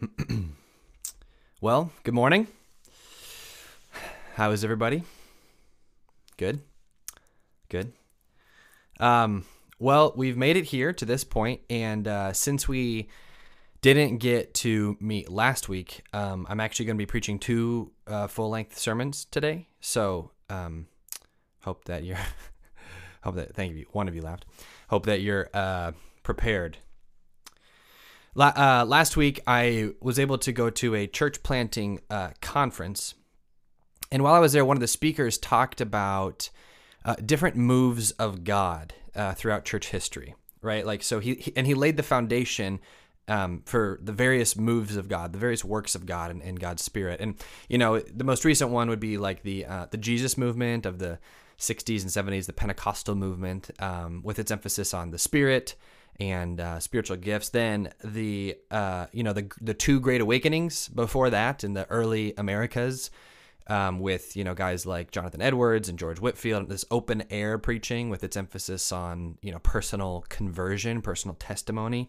well, good morning. How is everybody? Good. Good. Um, well, we've made it here to this point, and uh, since we didn't get to meet last week, um, I'm actually going to be preaching two uh, full length sermons today. So, um, hope that you're, hope that thank you, one of you laughed. Hope that you're uh, prepared La- uh, last week, I was able to go to a church planting uh, conference. And while I was there, one of the speakers talked about uh, different moves of God uh, throughout church history, right? Like, so he, he and he laid the foundation um, for the various moves of God, the various works of God and, and, God's Spirit. And you know, the most recent one would be like the uh, the Jesus movement of the '60s and '70s, the Pentecostal movement, um, with its emphasis on the Spirit and uh, spiritual gifts. Then the uh, you know the the two great awakenings before that in the early Americas. Um, with you know guys like Jonathan Edwards and George Whitefield, this open air preaching with its emphasis on you know personal conversion, personal testimony.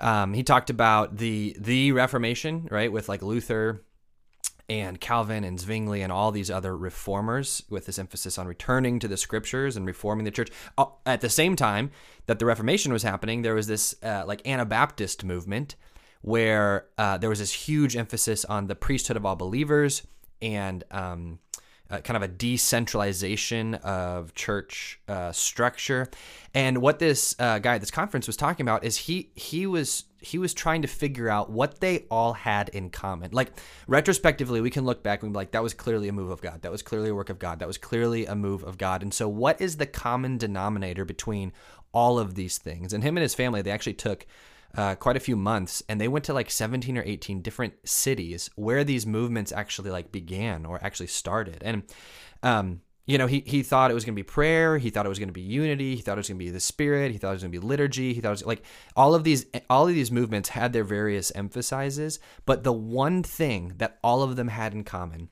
Um, he talked about the the Reformation, right, with like Luther and Calvin and Zwingli and all these other reformers with this emphasis on returning to the scriptures and reforming the church. Uh, at the same time that the Reformation was happening, there was this uh, like Anabaptist movement where uh, there was this huge emphasis on the priesthood of all believers and um, uh, kind of a decentralization of church uh, structure. And what this uh, guy at this conference was talking about is he he was he was trying to figure out what they all had in common. Like retrospectively, we can look back and be like, that was clearly a move of God. That was clearly a work of God. That was clearly a move of God. And so, what is the common denominator between all of these things? And him and his family, they actually took uh, quite a few months and they went to like 17 or 18 different cities where these movements actually like began or actually started and um, you know he, he thought it was going to be prayer he thought it was going to be unity he thought it was going to be the spirit he thought it was going to be liturgy he thought it was like all of these all of these movements had their various emphasizes but the one thing that all of them had in common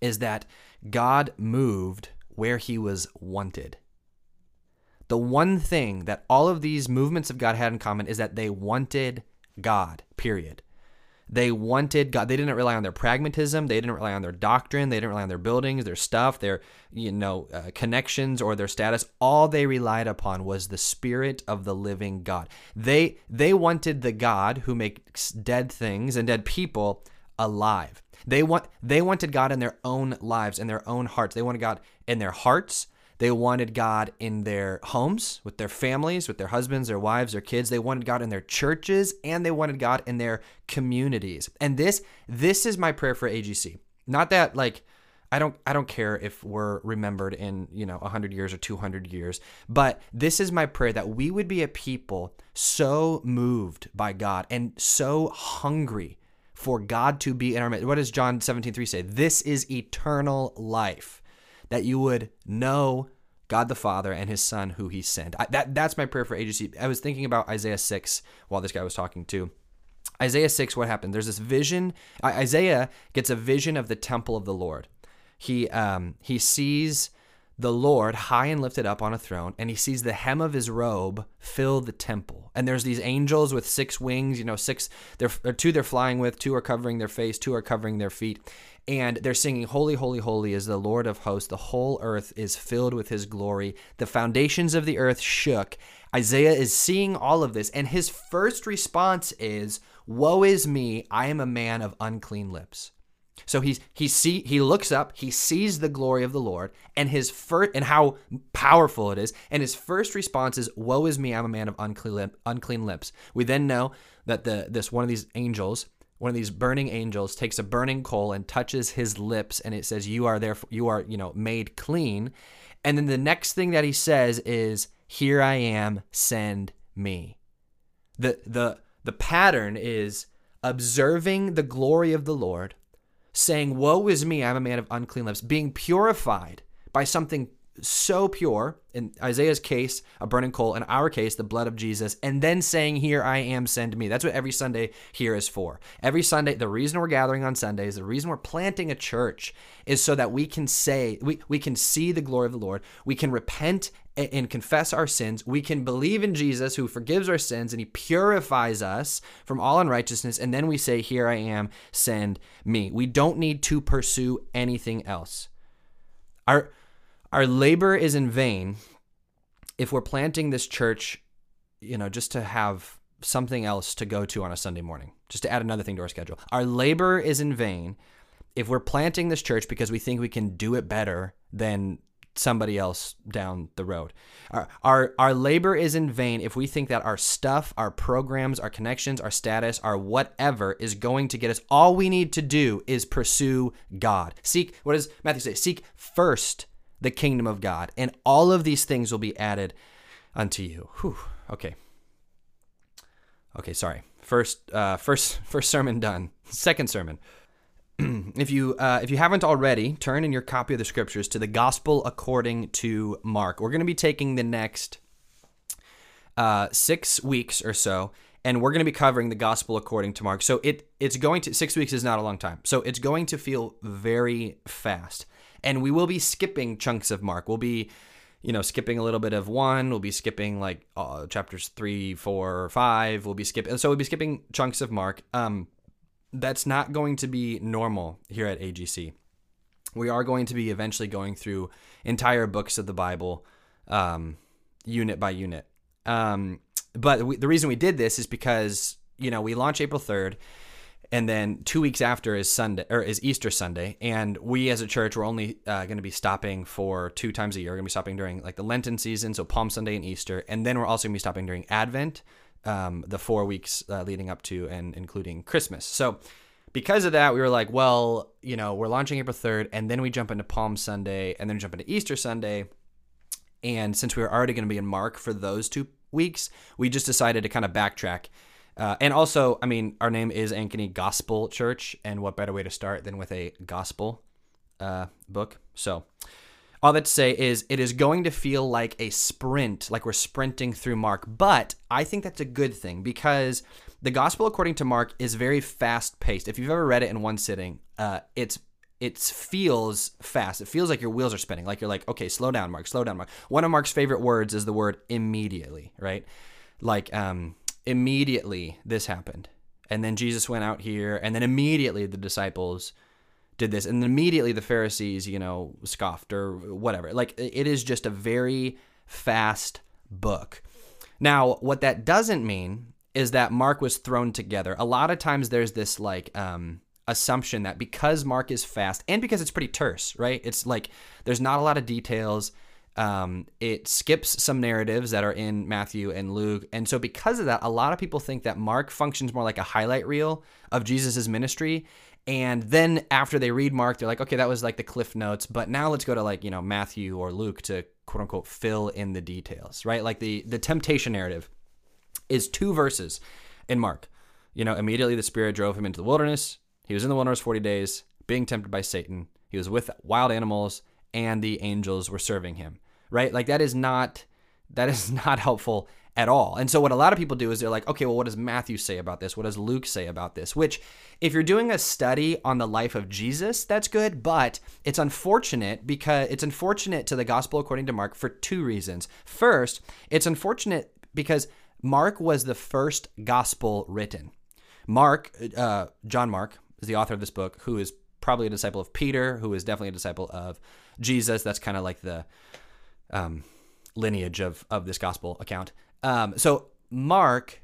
is that god moved where he was wanted the one thing that all of these movements of God had in common is that they wanted God, period. They wanted God. They didn't rely on their pragmatism. They didn't rely on their doctrine. They didn't rely on their buildings, their stuff, their you know uh, connections or their status. All they relied upon was the spirit of the living God. They they wanted the God who makes dead things and dead people alive. They want they wanted God in their own lives, in their own hearts. They wanted God in their hearts. They wanted God in their homes, with their families, with their husbands, their wives, their kids. They wanted God in their churches, and they wanted God in their communities. And this this is my prayer for AGC. Not that like I don't I don't care if we're remembered in, you know, 100 years or 200 years, but this is my prayer that we would be a people so moved by God and so hungry for God to be in our midst. What does John 17:3 say? This is eternal life that you would know God the Father and His Son who He sent. I, that that's my prayer for AGC. I was thinking about Isaiah six while this guy was talking too. Isaiah six, what happened? There's this vision. Isaiah gets a vision of the temple of the Lord. He um, he sees the Lord high and lifted up on a throne, and he sees the hem of his robe fill the temple. And there's these angels with six wings, you know, six, they're, two they're flying with, two are covering their face, two are covering their feet. And they're singing holy holy holy is the lord of hosts. The whole earth is filled with his glory. The foundations of the earth shook. Isaiah is seeing all of this and his first response is woe is me. I am a man of unclean lips so he's he see he looks up, he sees the glory of the Lord, and his first and how powerful it is, and his first response is, "Woe is me, I'm a man of unclean lip, unclean lips." We then know that the this one of these angels one of these burning angels takes a burning coal and touches his lips and it says you are there you are you know made clean and then the next thing that he says is here i am send me the the the pattern is observing the glory of the lord saying woe is me i'm a man of unclean lips being purified by something so pure, in Isaiah's case, a burning coal, in our case, the blood of Jesus, and then saying, Here I am, send me. That's what every Sunday here is for. Every Sunday, the reason we're gathering on Sundays, the reason we're planting a church is so that we can say, we, we can see the glory of the Lord, we can repent and confess our sins, we can believe in Jesus who forgives our sins and he purifies us from all unrighteousness. And then we say, Here I am, send me. We don't need to pursue anything else. Our, our labor is in vain if we're planting this church, you know, just to have something else to go to on a Sunday morning, just to add another thing to our schedule. Our labor is in vain if we're planting this church because we think we can do it better than somebody else down the road. Our, our, our labor is in vain if we think that our stuff, our programs, our connections, our status, our whatever is going to get us. All we need to do is pursue God. Seek, what does Matthew say? Seek first the kingdom of God, and all of these things will be added unto you. Whew. Okay. Okay, sorry. First, uh, first, first sermon done. Second sermon. if you uh, if you haven't already, turn in your copy of the scriptures to the Gospel according to Mark. We're going to be taking the next uh, six weeks or so, and we're going to be covering the Gospel according to Mark. So it it's going to six weeks is not a long time, so it's going to feel very fast, and we will be skipping chunks of Mark. We'll be you know, skipping a little bit of one. We'll be skipping like uh, chapters three, four, five. We'll be skipping. So we'll be skipping chunks of Mark. Um, that's not going to be normal here at AGC. We are going to be eventually going through entire books of the Bible, um, unit by unit. Um, but we, the reason we did this is because you know we launch April third, and then two weeks after is Sunday or is Easter Sunday, and we as a church we're only uh, going to be stopping for two times a year. We're going to be stopping during like the Lenten season, so Palm Sunday and Easter, and then we're also going to be stopping during Advent um, the four weeks uh, leading up to and including Christmas. So because of that, we were like, well, you know, we're launching April 3rd, and then we jump into Palm Sunday, and then jump into Easter Sunday. And since we were already going to be in Mark for those two weeks, we just decided to kind of backtrack. Uh, and also, I mean, our name is Ankeny Gospel Church, and what better way to start than with a gospel uh, book? So, all that to say is it is going to feel like a sprint, like we're sprinting through Mark. But I think that's a good thing because the gospel according to Mark is very fast paced. If you've ever read it in one sitting, uh, it's it feels fast. It feels like your wheels are spinning. Like you're like, okay, slow down, Mark, slow down, Mark. One of Mark's favorite words is the word immediately, right? Like um, immediately this happened, and then Jesus went out here, and then immediately the disciples did this and immediately the pharisees you know scoffed or whatever. Like it is just a very fast book. Now what that doesn't mean is that mark was thrown together. A lot of times there's this like um assumption that because mark is fast and because it's pretty terse right? It's like there's not a lot of details um, it skips some narratives that are in Matthew and Luke. And so, because of that, a lot of people think that Mark functions more like a highlight reel of Jesus' ministry. And then after they read Mark, they're like, okay, that was like the cliff notes, but now let's go to like, you know, Matthew or Luke to quote unquote fill in the details, right? Like the the temptation narrative is two verses in Mark. You know, immediately the spirit drove him into the wilderness. He was in the wilderness 40 days, being tempted by Satan. He was with wild animals and the angels were serving him, right? Like that is not that is not helpful at all. And so what a lot of people do is they're like, okay, well, what does Matthew say about this? What does Luke say about this? Which, if you're doing a study on the life of Jesus, that's good, but it's unfortunate because it's unfortunate to the gospel according to Mark for two reasons. First, it's unfortunate because Mark was the first gospel written. Mark, uh, John Mark, is the author of this book, who is probably a disciple of Peter, who is definitely a disciple of Jesus. That's kind of like the um, lineage of of this gospel account. Um, so Mark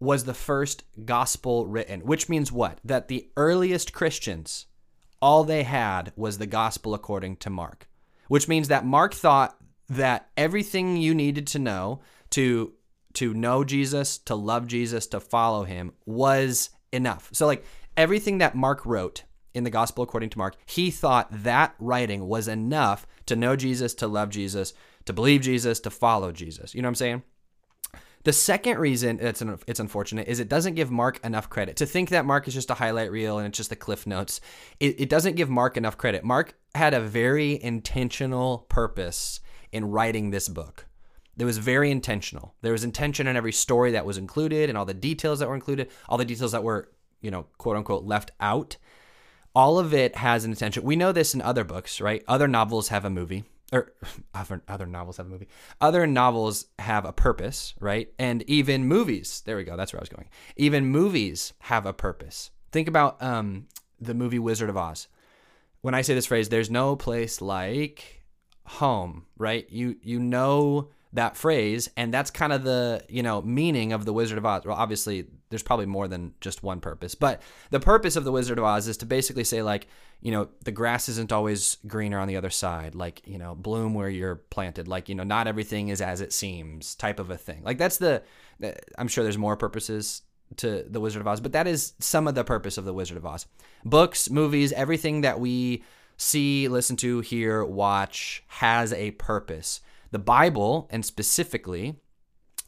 was the first gospel written, which means what? That the earliest Christians, all they had was the gospel according to Mark, which means that Mark thought that everything you needed to know to to know Jesus, to love Jesus, to follow him was enough. So like everything that Mark wrote in the gospel according to Mark, he thought that writing was enough to know Jesus, to love Jesus, to believe Jesus, to follow Jesus. You know what I'm saying? The second reason it's an, it's unfortunate is it doesn't give Mark enough credit. To think that Mark is just a highlight reel and it's just the cliff notes, it, it doesn't give Mark enough credit. Mark had a very intentional purpose in writing this book. It was very intentional. There was intention in every story that was included and all the details that were included, all the details that were, you know, quote unquote left out. All of it has an intention. We know this in other books, right? Other novels have a movie or other other novels have a movie. Other novels have a purpose, right? And even movies. There we go. That's where I was going. Even movies have a purpose. Think about um, the movie Wizard of Oz. When I say this phrase, there's no place like home, right? You you know that phrase, and that's kind of the you know meaning of the Wizard of Oz. Well, obviously, there's probably more than just one purpose, but the purpose of the Wizard of Oz is to basically say like you know the grass isn't always greener on the other side, like you know bloom where you're planted, like you know not everything is as it seems, type of a thing. Like that's the I'm sure there's more purposes to the Wizard of Oz, but that is some of the purpose of the Wizard of Oz. Books, movies, everything that we see, listen to, hear, watch has a purpose. The Bible, and specifically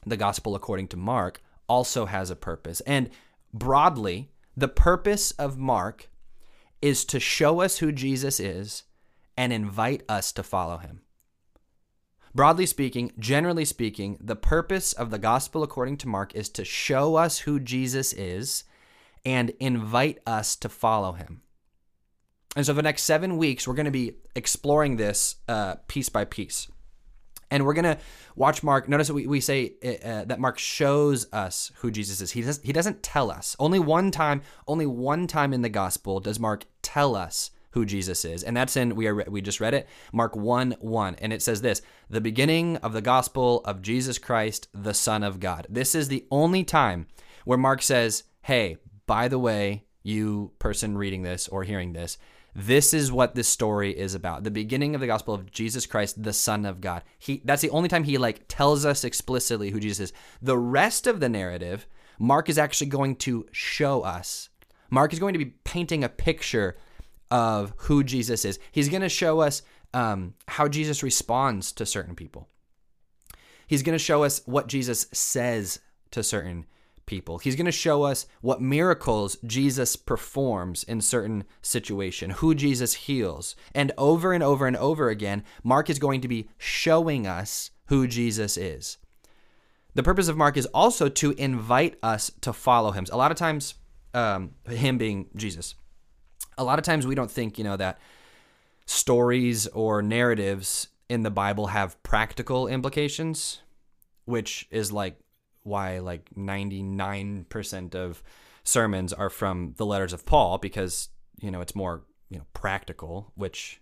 the Gospel according to Mark, also has a purpose. And broadly, the purpose of Mark is to show us who Jesus is and invite us to follow him. Broadly speaking, generally speaking, the purpose of the gospel according to Mark is to show us who Jesus is and invite us to follow him. And so, for the next seven weeks, we're going to be exploring this uh, piece by piece. And we're going to watch Mark. Notice we, we say uh, uh, that Mark shows us who Jesus is. He, does, he doesn't tell us. Only one time, only one time in the gospel does Mark tell us who Jesus is. And that's in, we, are, we just read it, Mark 1 1. And it says this the beginning of the gospel of Jesus Christ, the Son of God. This is the only time where Mark says, hey, by the way, you person reading this or hearing this, this is what this story is about. The beginning of the gospel of Jesus Christ, the Son of God. He that's the only time he like tells us explicitly who Jesus is. The rest of the narrative, Mark is actually going to show us. Mark is going to be painting a picture of who Jesus is. He's going to show us um, how Jesus responds to certain people. He's going to show us what Jesus says to certain people. He's going to show us what miracles Jesus performs in certain situation, who Jesus heals. And over and over and over again, Mark is going to be showing us who Jesus is. The purpose of Mark is also to invite us to follow him. A lot of times, um, him being Jesus, a lot of times we don't think, you know, that stories or narratives in the Bible have practical implications, which is like why like 99% of sermons are from the letters of Paul because, you know, it's more, you know, practical, which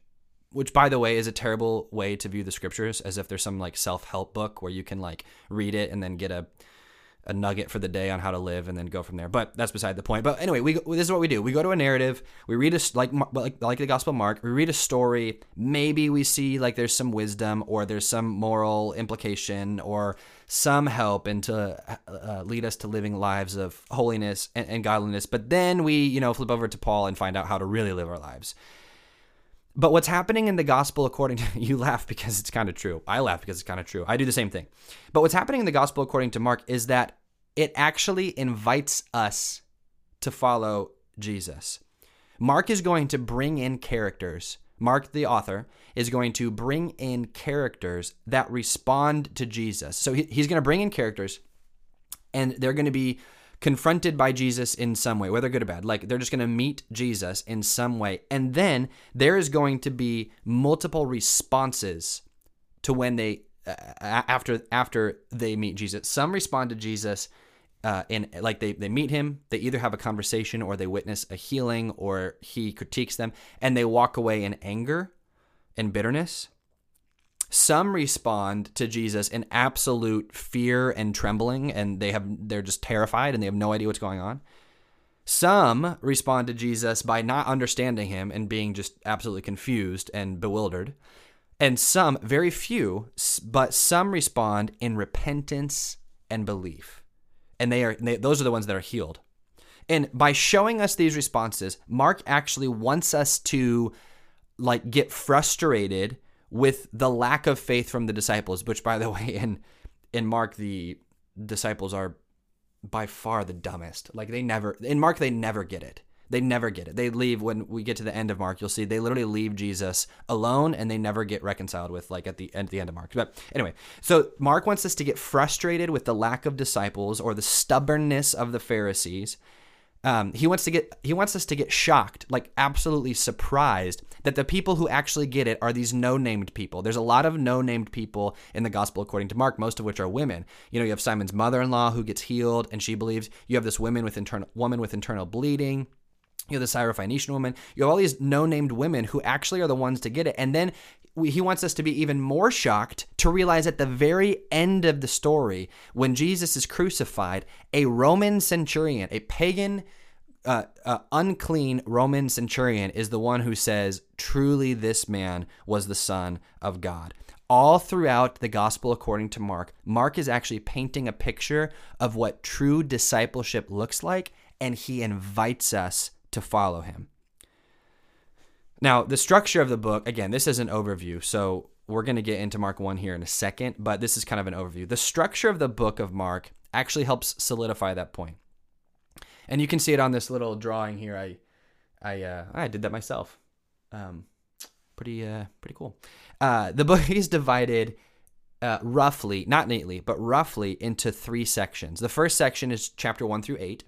which by the way is a terrible way to view the scriptures as if there's some like self-help book where you can like read it and then get a a nugget for the day on how to live and then go from there. But that's beside the point. But anyway, we this is what we do. We go to a narrative. We read a like like like the Gospel Mark. We read a story. Maybe we see like there's some wisdom or there's some moral implication or some help into uh, uh, lead us to living lives of holiness and, and godliness. But then we you know flip over to Paul and find out how to really live our lives. But what's happening in the gospel, according to you, laugh because it's kind of true. I laugh because it's kind of true. I do the same thing. But what's happening in the gospel, according to Mark, is that it actually invites us to follow Jesus. Mark is going to bring in characters. Mark, the author, is going to bring in characters that respond to Jesus. So he's going to bring in characters, and they're going to be confronted by Jesus in some way, whether good or bad. Like they're just going to meet Jesus in some way. And then there is going to be multiple responses to when they uh, after after they meet Jesus. Some respond to Jesus uh, and like they, they meet him, they either have a conversation or they witness a healing or he critiques them and they walk away in anger and bitterness. Some respond to Jesus in absolute fear and trembling, and they have they're just terrified and they have no idea what's going on. Some respond to Jesus by not understanding him and being just absolutely confused and bewildered. And some, very few, but some respond in repentance and belief. And they are they, those are the ones that are healed. And by showing us these responses, Mark actually wants us to like get frustrated with the lack of faith from the disciples, which by the way, in in Mark the disciples are by far the dumbest. Like they never in Mark they never get it. They never get it. They leave when we get to the end of Mark. You'll see they literally leave Jesus alone, and they never get reconciled with like at the end, at the end of Mark. But anyway, so Mark wants us to get frustrated with the lack of disciples or the stubbornness of the Pharisees, Um, he wants to get he wants us to get shocked, like absolutely surprised that the people who actually get it are these no-named people. There's a lot of no-named people in the gospel according to Mark, most of which are women. You know, you have Simon's mother-in-law who gets healed and she believes. You have this woman with internal woman with internal bleeding. You have the Syrophoenician woman. You have all these no-named women who actually are the ones to get it, and then he wants us to be even more shocked to realize at the very end of the story, when Jesus is crucified, a Roman centurion, a pagan, uh, uh, unclean Roman centurion, is the one who says, Truly, this man was the Son of God. All throughout the gospel according to Mark, Mark is actually painting a picture of what true discipleship looks like, and he invites us to follow him. Now, the structure of the book, again, this is an overview. So we're going to get into Mark 1 here in a second, but this is kind of an overview. The structure of the book of Mark actually helps solidify that point. And you can see it on this little drawing here. I I uh, I did that myself. Um, pretty uh, pretty cool. Uh, the book is divided uh, roughly, not neatly, but roughly into three sections. The first section is chapter 1 through 8.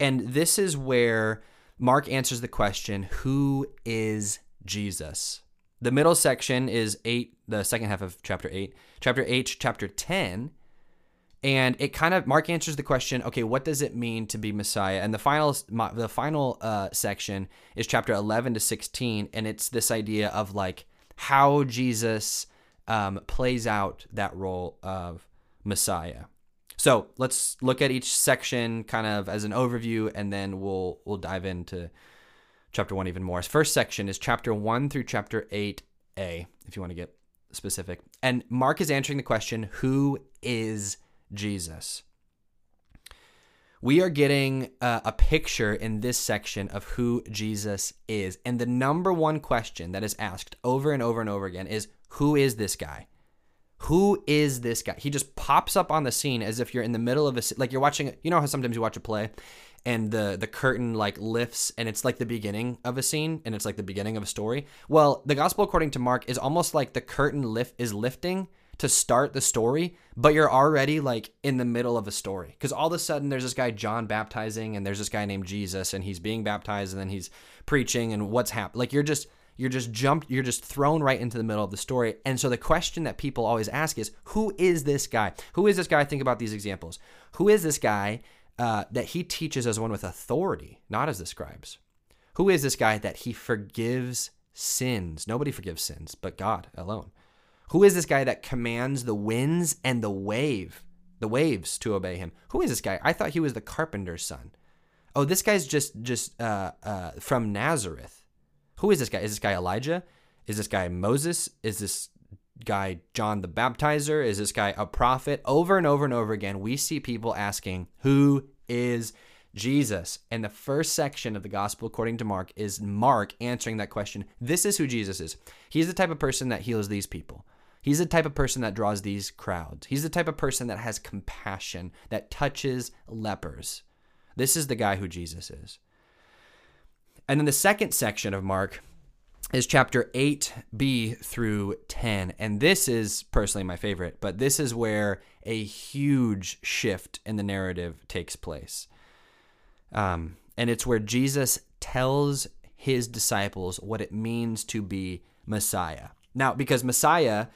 And this is where Mark answers the question, Who is Jesus? The middle section is 8, the second half of chapter 8. Chapter 8, chapter 10. And it kind of Mark answers the question, okay, what does it mean to be Messiah? And the final the final uh, section is chapter 11 to 16 and it's this idea of like how Jesus um, plays out that role of Messiah. So let's look at each section kind of as an overview, and then we'll we'll dive into chapter one even more. First section is chapter one through chapter eight A, if you want to get specific. And Mark is answering the question, "Who is Jesus?" We are getting uh, a picture in this section of who Jesus is. And the number one question that is asked over and over and over again is Who is this guy? Who is this guy? He just pops up on the scene as if you're in the middle of a like you're watching. You know how sometimes you watch a play, and the the curtain like lifts, and it's like the beginning of a scene, and it's like the beginning of a story. Well, the gospel according to Mark is almost like the curtain lift is lifting to start the story, but you're already like in the middle of a story because all of a sudden there's this guy John baptizing, and there's this guy named Jesus, and he's being baptized, and then he's preaching, and what's happening? Like you're just you're just jumped you're just thrown right into the middle of the story. And so the question that people always ask is who is this guy? Who is this guy? Think about these examples. Who is this guy uh, that he teaches as one with authority not as the scribes? Who is this guy that he forgives sins? Nobody forgives sins but god alone. Who is this guy that commands the winds and the wave the waves to obey him? Who is this guy? I thought he was the carpenter's son. Oh this guy's just just uh, uh, from nazareth who is this guy? Is this guy Elijah? Is this guy Moses? Is this guy John the Baptizer? Is this guy a prophet? Over and over and over again, we see people asking, Who is Jesus? And the first section of the gospel, according to Mark, is Mark answering that question. This is who Jesus is. He's the type of person that heals these people. He's the type of person that draws these crowds. He's the type of person that has compassion, that touches lepers. This is the guy who Jesus is. And then the second section of Mark is chapter 8b through 10. And this is personally my favorite, but this is where a huge shift in the narrative takes place. Um, and it's where Jesus tells his disciples what it means to be Messiah. Now, because Messiah,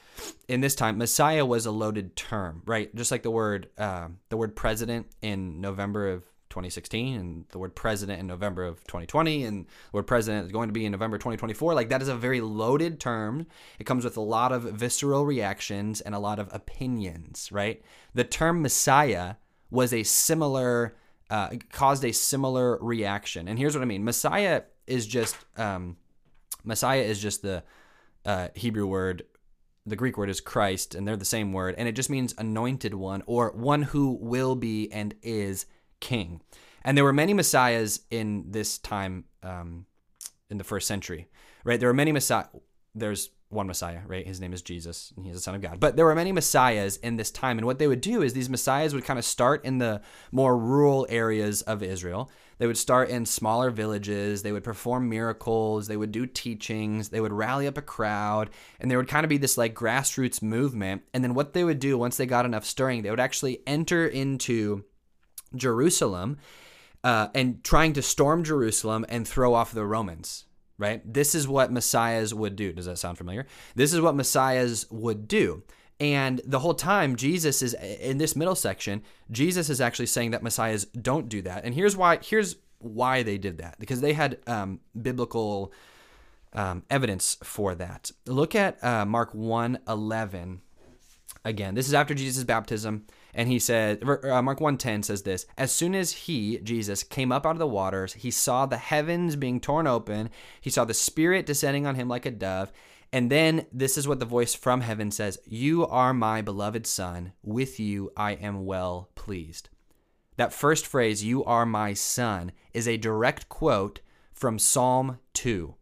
in this time, Messiah was a loaded term, right? Just like the word, uh, the word president in November of 2016 and the word president in November of 2020 and the word president is going to be in November 2024 like that is a very loaded term. It comes with a lot of visceral reactions and a lot of opinions right? The term messiah was a similar uh, caused a similar reaction. And here's what I mean. Messiah is just um, messiah is just the uh, Hebrew word. The Greek word is Christ, and they're the same word, and it just means anointed one or one who will be and is king. And there were many messiahs in this time um, in the first century, right? There were many messiah. There's one Messiah, right? His name is Jesus, and he's the Son of God. But there were many Messiahs in this time, and what they would do is these Messiahs would kind of start in the more rural areas of Israel. They would start in smaller villages. They would perform miracles. They would do teachings. They would rally up a crowd, and there would kind of be this like grassroots movement. And then what they would do once they got enough stirring, they would actually enter into Jerusalem uh, and trying to storm Jerusalem and throw off the Romans. Right? This is what messiahs would do. Does that sound familiar? This is what messiahs would do. And the whole time, Jesus is in this middle section. Jesus is actually saying that messiahs don't do that. And here's why. Here's why they did that because they had um, biblical um, evidence for that. Look at uh, Mark 1 11. Again, this is after Jesus' baptism. And he said, uh, Mark 1:10 says this, as soon as he, Jesus, came up out of the waters, he saw the heavens being torn open, he saw the Spirit descending on him like a dove, and then this is what the voice from heaven says, "You are my beloved son, with you I am well pleased." That first phrase, "You are my son," is a direct quote from Psalm 2.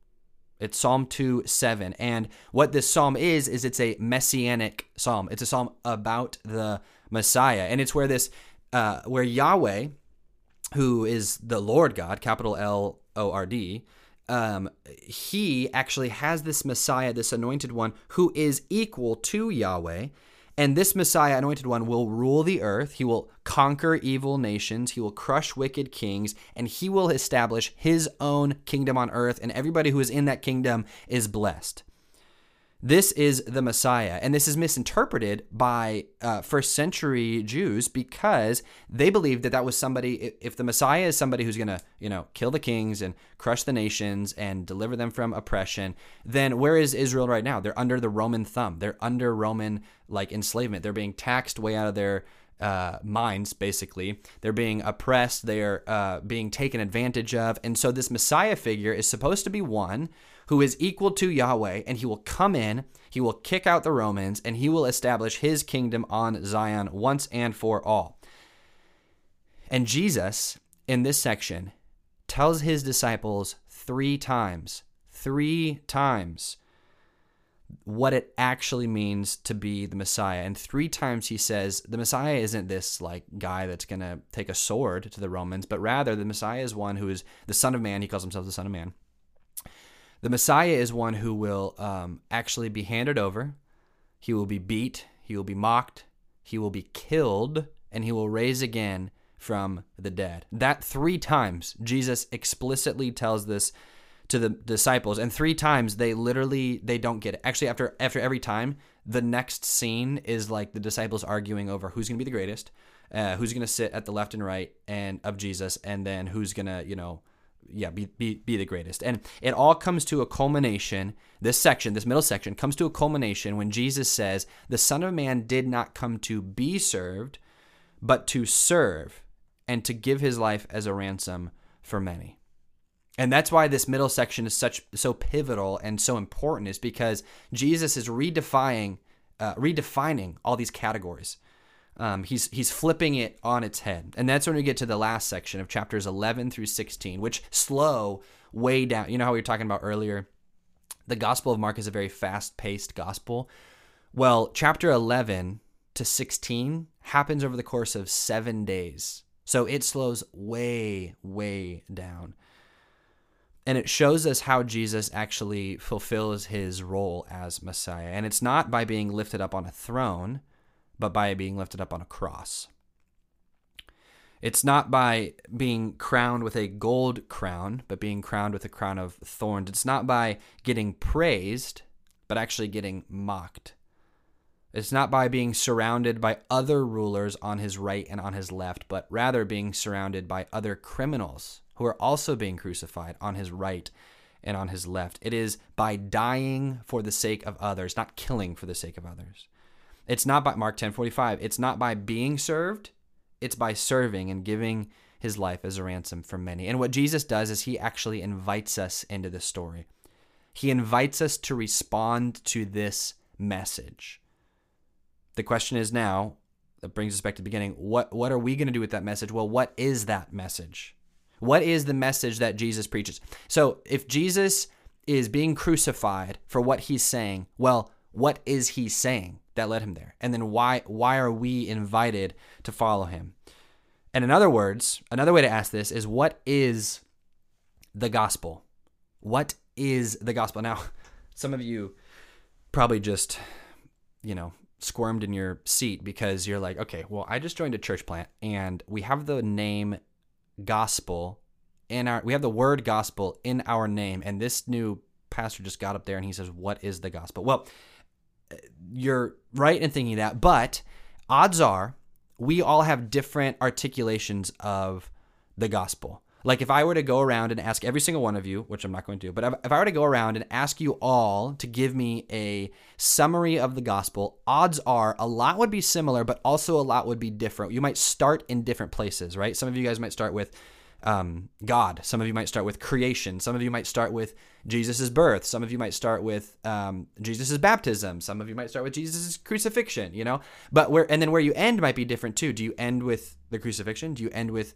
It's Psalm 2 7. And what this psalm is, is it's a messianic psalm. It's a psalm about the Messiah. And it's where this, uh, where Yahweh, who is the Lord God, capital L O R D, um, he actually has this Messiah, this anointed one, who is equal to Yahweh. And this Messiah, anointed one, will rule the earth. He will conquer evil nations. He will crush wicked kings. And he will establish his own kingdom on earth. And everybody who is in that kingdom is blessed. This is the Messiah. And this is misinterpreted by uh, first century Jews because they believed that that was somebody, if the Messiah is somebody who's going to, you know, kill the kings and crush the nations and deliver them from oppression, then where is Israel right now? They're under the Roman thumb. They're under Roman, like, enslavement. They're being taxed way out of their uh, minds, basically. They're being oppressed, they're uh, being taken advantage of. And so, this Messiah figure is supposed to be one who is equal to Yahweh, and he will come in, he will kick out the Romans, and he will establish his kingdom on Zion once and for all. And Jesus, in this section, tells his disciples three times, three times, what it actually means to be the Messiah. And three times he says the Messiah isn't this like guy that's going to take a sword to the Romans, but rather the Messiah is one who is the Son of Man. He calls himself the Son of Man. The Messiah is one who will um, actually be handed over. He will be beat. He will be mocked. He will be killed, and he will raise again from the dead. That three times Jesus explicitly tells this to the disciples, and three times they literally they don't get it. Actually, after after every time, the next scene is like the disciples arguing over who's going to be the greatest, uh, who's going to sit at the left and right and of Jesus, and then who's going to you know yeah, be, be, be the greatest. And it all comes to a culmination. This section, this middle section, comes to a culmination when Jesus says, The Son of Man did not come to be served, but to serve and to give his life as a ransom for many. And that's why this middle section is such so pivotal and so important, is because Jesus is redefining uh, redefining all these categories. Um, he's he's flipping it on its head, and that's when we get to the last section of chapters 11 through 16, which slow way down. You know how we were talking about earlier. The Gospel of Mark is a very fast-paced gospel. Well, chapter 11 to 16 happens over the course of seven days, so it slows way way down. And it shows us how Jesus actually fulfills his role as Messiah. And it's not by being lifted up on a throne, but by being lifted up on a cross. It's not by being crowned with a gold crown, but being crowned with a crown of thorns. It's not by getting praised, but actually getting mocked. It's not by being surrounded by other rulers on his right and on his left, but rather being surrounded by other criminals who are also being crucified on his right and on his left. It is by dying for the sake of others, not killing for the sake of others. It's not by Mark 10:45. It's not by being served, it's by serving and giving his life as a ransom for many. And what Jesus does is he actually invites us into the story. He invites us to respond to this message. The question is now, that brings us back to the beginning, what what are we going to do with that message? Well, what is that message? What is the message that Jesus preaches? So, if Jesus is being crucified for what he's saying, well, what is he saying? That led him there? And then why why are we invited to follow him? And in other words, another way to ask this is what is the gospel? What is the gospel? Now, some of you probably just, you know, squirmed in your seat because you're like, okay, well, I just joined a church plant and we have the name gospel in our we have the word gospel in our name and this new pastor just got up there and he says what is the gospel well you're right in thinking that but odds are we all have different articulations of the gospel like if I were to go around and ask every single one of you, which I'm not going to, do, but if I were to go around and ask you all to give me a summary of the gospel, odds are a lot would be similar, but also a lot would be different. You might start in different places, right? Some of you guys might start with um, God. Some of you might start with creation. Some of you might start with Jesus' birth. Some of you might start with um, Jesus' baptism. Some of you might start with Jesus' crucifixion, you know? But where, and then where you end might be different too. Do you end with the crucifixion? Do you end with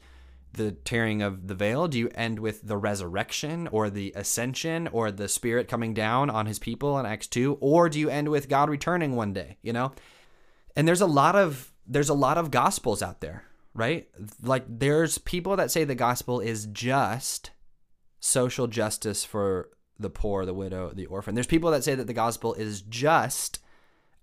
the tearing of the veil? Do you end with the resurrection or the ascension or the spirit coming down on his people in Acts 2 or do you end with God returning one day, you know? And there's a lot of there's a lot of gospels out there, right? Like there's people that say the gospel is just social justice for the poor, the widow, the orphan. There's people that say that the gospel is just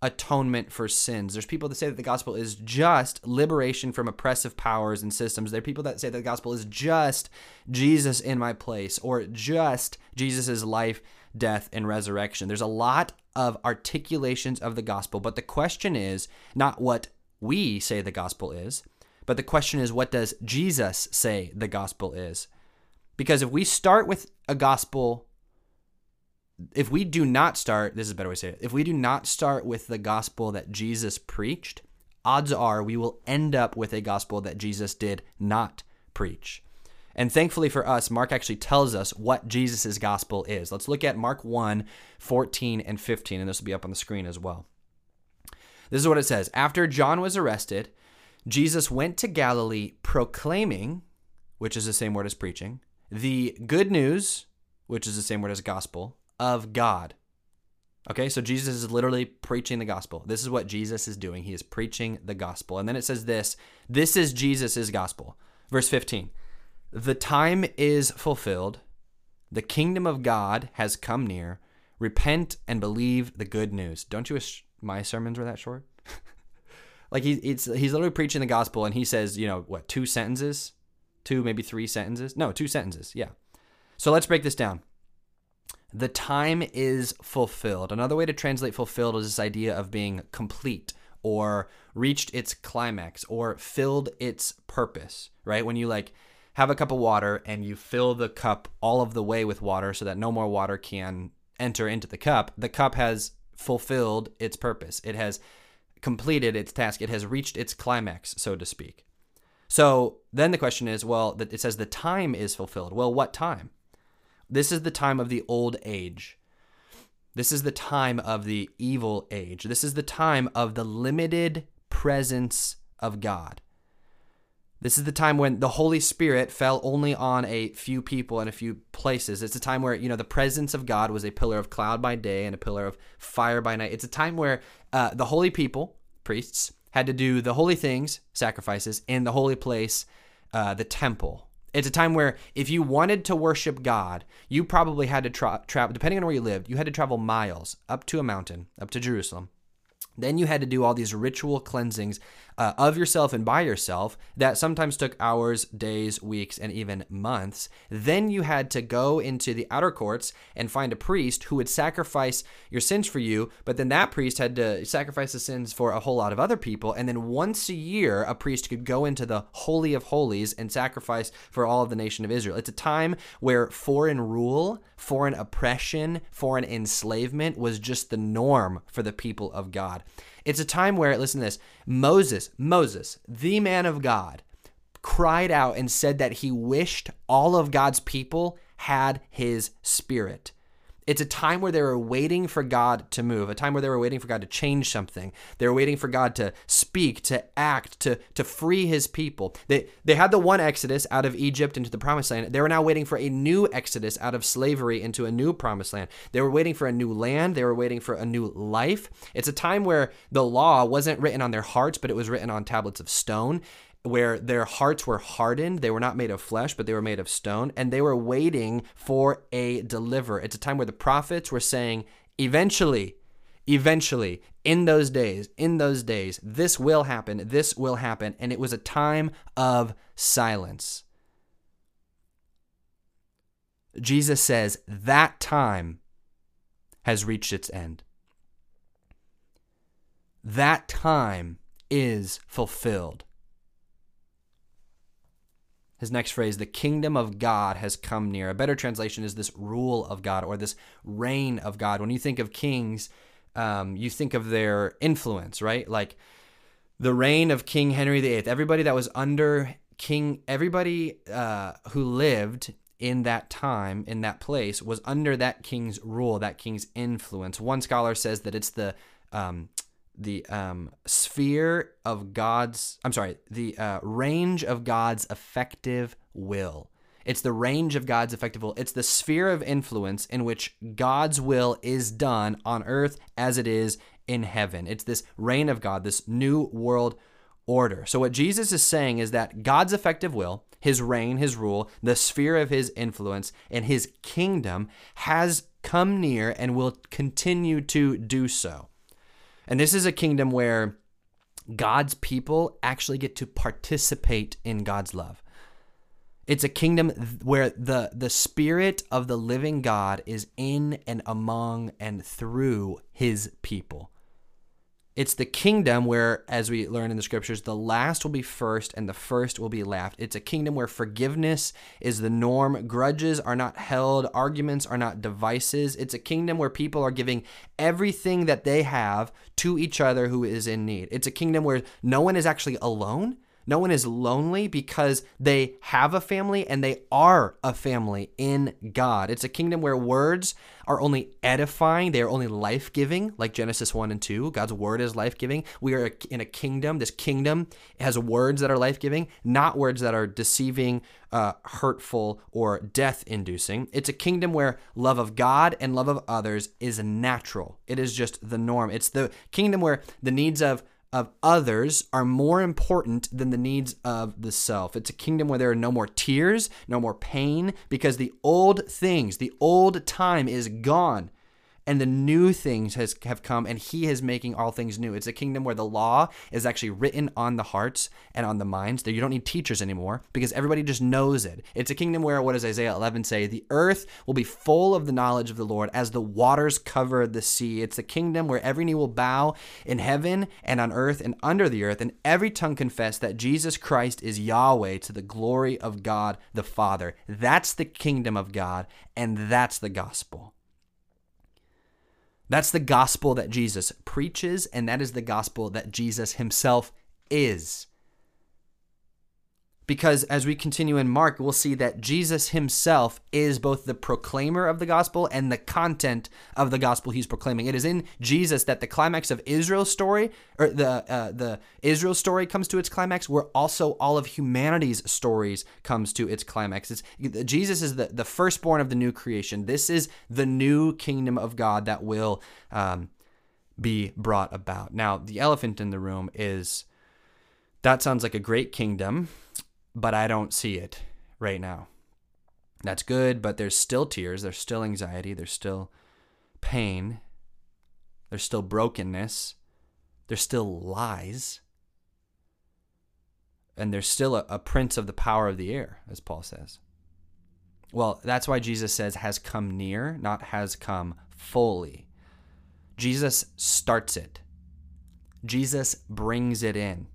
atonement for sins. There's people that say that the gospel is just liberation from oppressive powers and systems. There are people that say that the gospel is just Jesus in my place or just Jesus' life, death, and resurrection. There's a lot of articulations of the gospel, but the question is not what we say the gospel is, but the question is what does Jesus say the gospel is? Because if we start with a gospel if we do not start, this is a better way to say it. If we do not start with the gospel that Jesus preached, odds are we will end up with a gospel that Jesus did not preach. And thankfully for us, Mark actually tells us what Jesus' gospel is. Let's look at Mark 1 14 and 15, and this will be up on the screen as well. This is what it says After John was arrested, Jesus went to Galilee proclaiming, which is the same word as preaching, the good news, which is the same word as gospel, of God. Okay, so Jesus is literally preaching the gospel. This is what Jesus is doing. He is preaching the gospel. And then it says this this is Jesus' gospel. Verse 15 The time is fulfilled, the kingdom of God has come near. Repent and believe the good news. Don't you wish my sermons were that short? like he, it's, he's literally preaching the gospel and he says, you know, what, two sentences? Two, maybe three sentences? No, two sentences. Yeah. So let's break this down the time is fulfilled. Another way to translate fulfilled is this idea of being complete or reached its climax or filled its purpose, right? When you like have a cup of water and you fill the cup all of the way with water so that no more water can enter into the cup, the cup has fulfilled its purpose. It has completed its task. It has reached its climax, so to speak. So then the question is, well, it says the time is fulfilled. Well, what time? This is the time of the old age. This is the time of the evil age. This is the time of the limited presence of God. This is the time when the Holy Spirit fell only on a few people and a few places. It's a time where, you know, the presence of God was a pillar of cloud by day and a pillar of fire by night. It's a time where uh, the holy people, priests, had to do the holy things, sacrifices, in the holy place, uh, the temple. It's a time where if you wanted to worship God, you probably had to tra- travel, depending on where you lived, you had to travel miles up to a mountain, up to Jerusalem. Then you had to do all these ritual cleansings uh, of yourself and by yourself that sometimes took hours, days, weeks, and even months. Then you had to go into the outer courts and find a priest who would sacrifice your sins for you, but then that priest had to sacrifice the sins for a whole lot of other people. And then once a year, a priest could go into the Holy of Holies and sacrifice for all of the nation of Israel. It's a time where foreign rule, foreign oppression, foreign enslavement was just the norm for the people of God. It's a time where, listen to this Moses, Moses, the man of God, cried out and said that he wished all of God's people had his spirit. It's a time where they were waiting for God to move, a time where they were waiting for God to change something. They were waiting for God to speak, to act, to, to free his people. They, they had the one exodus out of Egypt into the promised land. They were now waiting for a new exodus out of slavery into a new promised land. They were waiting for a new land. They were waiting for a new life. It's a time where the law wasn't written on their hearts, but it was written on tablets of stone where their hearts were hardened. They were not made of flesh, but they were made of stone, and they were waiting for a deliverer. It's a time where the prophets were saying, eventually, eventually, in those days, in those days, this will happen, this will happen. And it was a time of silence. Jesus says that time has reached its end. That time is fulfilled. His next phrase, the kingdom of God has come near. A better translation is this rule of God or this reign of God. When you think of kings, um, you think of their influence, right? Like the reign of King Henry VIII. Everybody that was under King, everybody uh, who lived in that time, in that place, was under that king's rule, that king's influence. One scholar says that it's the um, the um, sphere of God's, I'm sorry, the uh, range of God's effective will. It's the range of God's effective will. It's the sphere of influence in which God's will is done on earth as it is in heaven. It's this reign of God, this new world order. So, what Jesus is saying is that God's effective will, his reign, his rule, the sphere of his influence, and his kingdom has come near and will continue to do so. And this is a kingdom where God's people actually get to participate in God's love. It's a kingdom where the the spirit of the living God is in and among and through his people. It's the kingdom where, as we learn in the scriptures, the last will be first and the first will be last. It's a kingdom where forgiveness is the norm, grudges are not held, arguments are not devices. It's a kingdom where people are giving everything that they have to each other who is in need. It's a kingdom where no one is actually alone. No one is lonely because they have a family and they are a family in God. It's a kingdom where words are only edifying, they are only life giving, like Genesis 1 and 2. God's word is life giving. We are in a kingdom. This kingdom has words that are life giving, not words that are deceiving, uh, hurtful, or death inducing. It's a kingdom where love of God and love of others is natural, it is just the norm. It's the kingdom where the needs of of others are more important than the needs of the self. It's a kingdom where there are no more tears, no more pain, because the old things, the old time is gone and the new things has have come and he is making all things new. It's a kingdom where the law is actually written on the hearts and on the minds. That you don't need teachers anymore because everybody just knows it. It's a kingdom where what does isaiah 11 say? The earth will be full of the knowledge of the lord as the waters cover the sea. It's a kingdom where every knee will bow in heaven and on earth and under the earth and every tongue confess that jesus christ is yahweh to the glory of god the father. That's the kingdom of god and that's the gospel that's the gospel that Jesus preaches, and that is the gospel that Jesus himself is. Because as we continue in Mark, we'll see that Jesus himself is both the proclaimer of the gospel and the content of the gospel he's proclaiming. It is in Jesus that the climax of Israel's story, or the uh, the Israel story, comes to its climax. Where also all of humanity's stories comes to its climax. It's, Jesus is the the firstborn of the new creation. This is the new kingdom of God that will um, be brought about. Now, the elephant in the room is that sounds like a great kingdom but I don't see it right now. That's good, but there's still tears, there's still anxiety, there's still pain, there's still brokenness, there's still lies, and there's still a, a prince of the power of the air, as Paul says. Well, that's why Jesus says has come near, not has come fully. Jesus starts it. Jesus brings it in.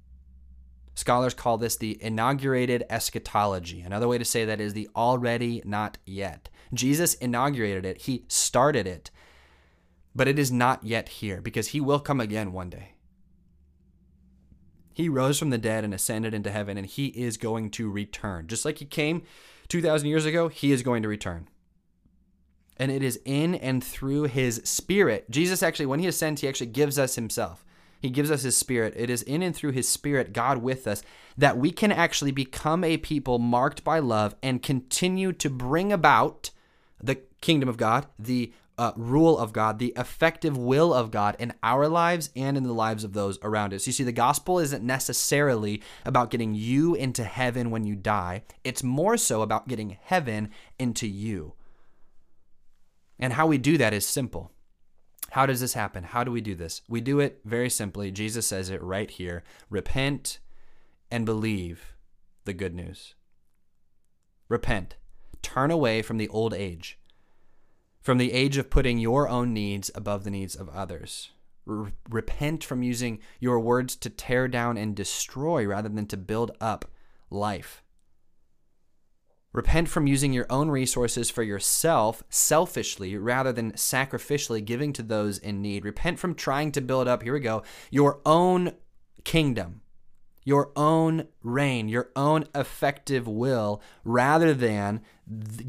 Scholars call this the inaugurated eschatology. Another way to say that is the already not yet. Jesus inaugurated it, he started it, but it is not yet here because he will come again one day. He rose from the dead and ascended into heaven, and he is going to return. Just like he came 2,000 years ago, he is going to return. And it is in and through his spirit. Jesus actually, when he ascends, he actually gives us himself. He gives us His Spirit. It is in and through His Spirit, God with us, that we can actually become a people marked by love and continue to bring about the kingdom of God, the uh, rule of God, the effective will of God in our lives and in the lives of those around us. You see, the gospel isn't necessarily about getting you into heaven when you die, it's more so about getting heaven into you. And how we do that is simple. How does this happen? How do we do this? We do it very simply. Jesus says it right here repent and believe the good news. Repent. turn away from the old age, from the age of putting your own needs above the needs of others. Repent from using your words to tear down and destroy rather than to build up life. Repent from using your own resources for yourself selfishly rather than sacrificially giving to those in need. Repent from trying to build up, here we go, your own kingdom, your own reign, your own effective will rather than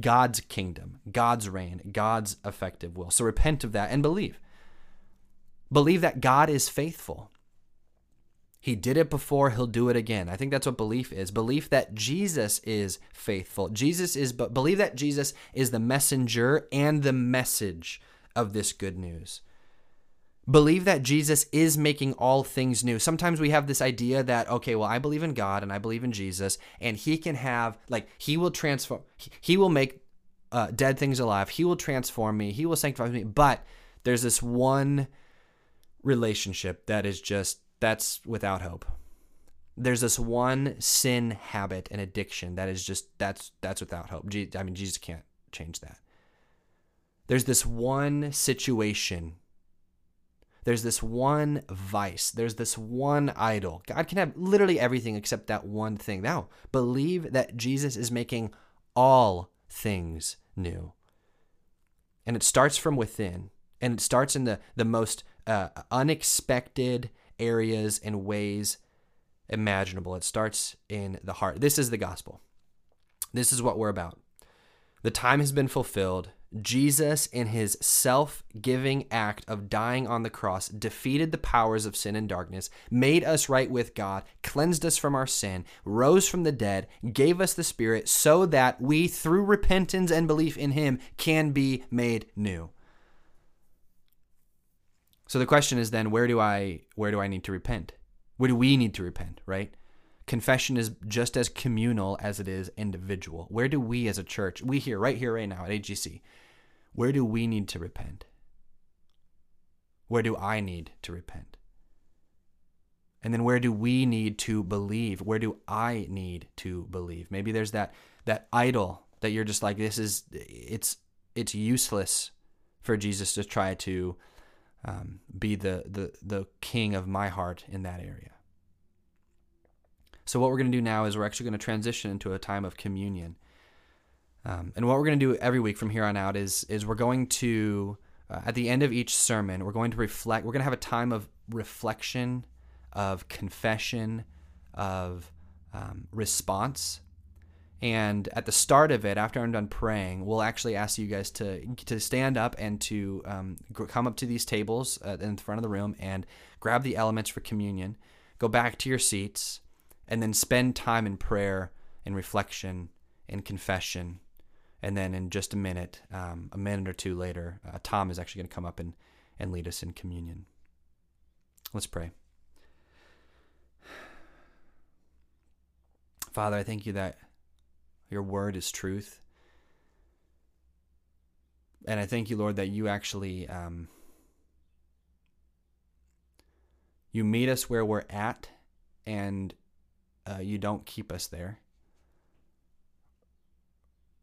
God's kingdom, God's reign, God's effective will. So repent of that and believe. Believe that God is faithful. He did it before, he'll do it again. I think that's what belief is. Belief that Jesus is faithful. Jesus is but believe that Jesus is the messenger and the message of this good news. Believe that Jesus is making all things new. Sometimes we have this idea that okay, well, I believe in God and I believe in Jesus and he can have like he will transform he will make uh, dead things alive. He will transform me. He will sanctify me. But there's this one relationship that is just that's without hope. There's this one sin habit and addiction that is just that's that's without hope. I mean, Jesus can't change that. There's this one situation. There's this one vice. There's this one idol. God can have literally everything except that one thing. Now, believe that Jesus is making all things new. And it starts from within. And it starts in the, the most uh, unexpected areas and ways imaginable. It starts in the heart. This is the gospel. This is what we're about. The time has been fulfilled. Jesus, in his self giving act of dying on the cross, defeated the powers of sin and darkness, made us right with God, cleansed us from our sin, rose from the dead, gave us the Spirit, so that we, through repentance and belief in him, can be made new. So the question is then where do I where do I need to repent? Where do we need to repent, right? Confession is just as communal as it is individual. Where do we as a church, we here right here right now at AGC, where do we need to repent? Where do I need to repent? And then where do we need to believe? Where do I need to believe? Maybe there's that that idol that you're just like this is it's it's useless for Jesus to try to um, be the, the, the king of my heart in that area. So, what we're going to do now is we're actually going to transition into a time of communion. Um, and what we're going to do every week from here on out is, is we're going to, uh, at the end of each sermon, we're going to reflect, we're going to have a time of reflection, of confession, of um, response and at the start of it, after I'm done praying, we'll actually ask you guys to to stand up and to um, come up to these tables uh, in the front of the room and grab the elements for communion. Go back to your seats, and then spend time in prayer and reflection and confession. And then in just a minute, um, a minute or two later, uh, Tom is actually going to come up and, and lead us in communion. Let's pray. Father, I thank you that your word is truth. And I thank you, Lord, that you actually um, you meet us where we're at, and uh, you don't keep us there.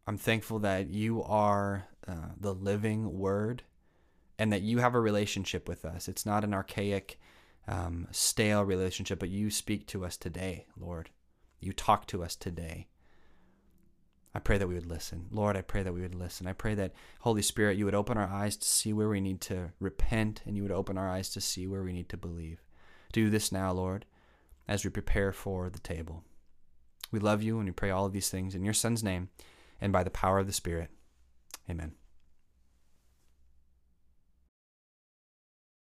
I'm thankful that you are uh, the living Word, and that you have a relationship with us. It's not an archaic, um, stale relationship, but you speak to us today, Lord. You talk to us today. I pray that we would listen. Lord, I pray that we would listen. I pray that, Holy Spirit, you would open our eyes to see where we need to repent and you would open our eyes to see where we need to believe. Do this now, Lord, as we prepare for the table. We love you and we pray all of these things in your Son's name and by the power of the Spirit. Amen.